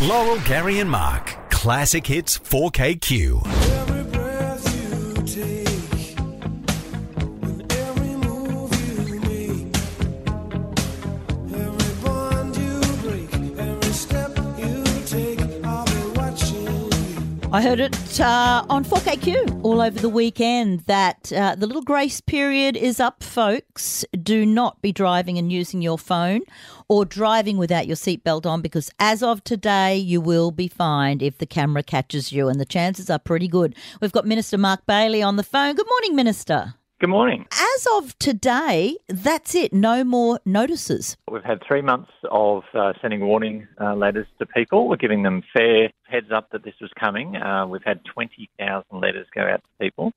Laurel, Gary, and Mark. Classic Hits 4KQ. I heard it uh, on 4KQ all over the weekend that uh, the little grace period is up, folks. Do not be driving and using your phone or driving without your seatbelt on because as of today, you will be fined if the camera catches you, and the chances are pretty good. We've got Minister Mark Bailey on the phone. Good morning, Minister. Good morning. As of today, that's it. No more notices. We've had three months of uh, sending warning uh, letters to people. We're giving them fair heads up that this was coming. Uh, we've had 20,000 letters go out to people.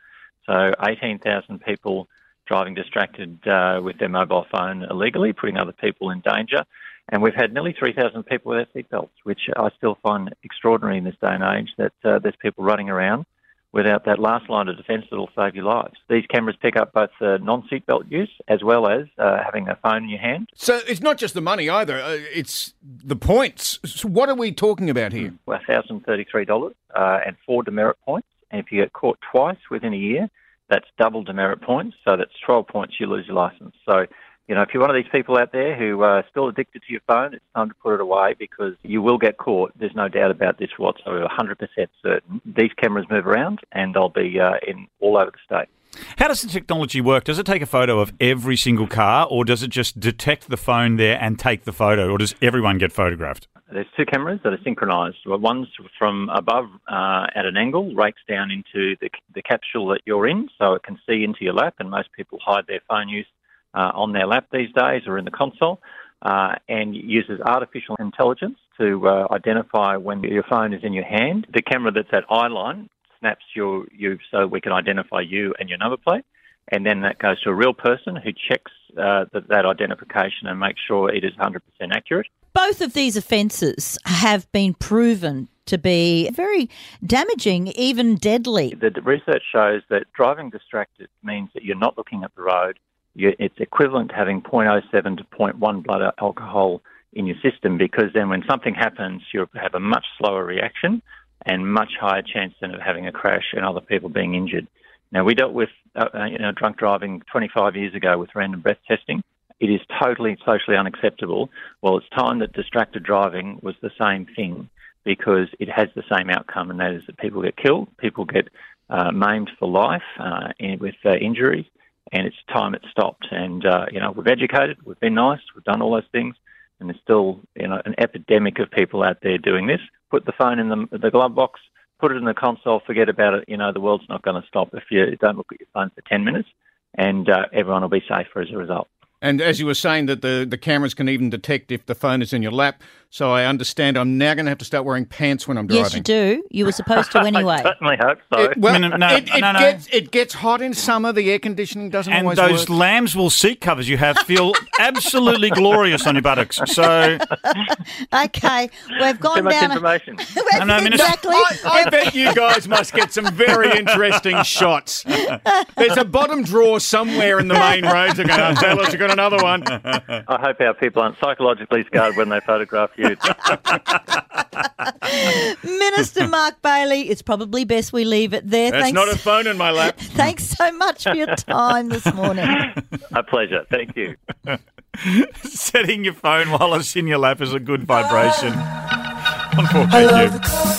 So 18,000 people driving distracted uh, with their mobile phone illegally, putting other people in danger. And we've had nearly 3,000 people without seatbelts, which I still find extraordinary in this day and age that uh, there's people running around without that last line of defence that'll save your lives. These cameras pick up both the non-seatbelt use as well as uh, having a phone in your hand. So it's not just the money either, uh, it's the points. So what are we talking about here? Well, $1,033 uh, and four demerit points. And if you get caught twice within a year, that's double demerit points. So that's 12 points, you lose your licence. So, you know, if you're one of these people out there who are still addicted to your phone, it's time to put it away because you will get caught. There's no doubt about this whatsoever, 100% certain. These cameras move around and they'll be uh, in all over the state. How does the technology work? Does it take a photo of every single car, or does it just detect the phone there and take the photo, or does everyone get photographed? There's two cameras that are synchronised. Well, One's from above uh, at an angle, rakes down into the, the capsule that you're in, so it can see into your lap. And most people hide their phone use uh, on their lap these days or in the console, uh, and uses artificial intelligence to uh, identify when your phone is in your hand. The camera that's at eye line snaps your you so we can identify you and your number plate. And then that goes to a real person who checks uh, that, that identification and makes sure it is 100% accurate. Both of these offences have been proven to be very damaging, even deadly. The research shows that driving distracted means that you're not looking at the road. It's equivalent to having 0.07 to 0.1 blood alcohol in your system because then when something happens, you'll have a much slower reaction and much higher chance than of having a crash and other people being injured. Now, we dealt with uh, uh, you know, drunk driving 25 years ago with random breath testing. It is totally socially unacceptable. Well, it's time that distracted driving was the same thing because it has the same outcome, and that is that people get killed, people get uh, maimed for life uh, with uh, injuries, and it's time it stopped. And uh, you know, we've educated, we've been nice, we've done all those things, and there's still you know an epidemic of people out there doing this. Put the phone in the, the glove box, put it in the console, forget about it. You know, the world's not going to stop if you don't look at your phone for 10 minutes, and uh, everyone will be safer as a result. And as you were saying, that the, the cameras can even detect if the phone is in your lap. So I understand I'm now going to have to start wearing pants when I'm driving. Yes, you do. You were supposed to anyway. I certainly hope so. It, well, No, no, it, it no, no. Gets, it gets hot in summer. The air conditioning doesn't And always those work. lambswool seat covers you have feel absolutely glorious on your buttocks. So, Okay, we've gone Too much down. information. A, No, no, exactly. I, I bet you guys must get some very interesting shots. There's a bottom drawer somewhere in the main roads. They're going, oh, fellas, you got another one. I hope our people aren't psychologically scarred when they photograph you. Minister Mark Bailey, it's probably best we leave it there. That's Thanks. not a phone in my lap. Thanks so much for your time this morning. a pleasure. Thank you. setting your phone while it's in your lap is a good vibration. On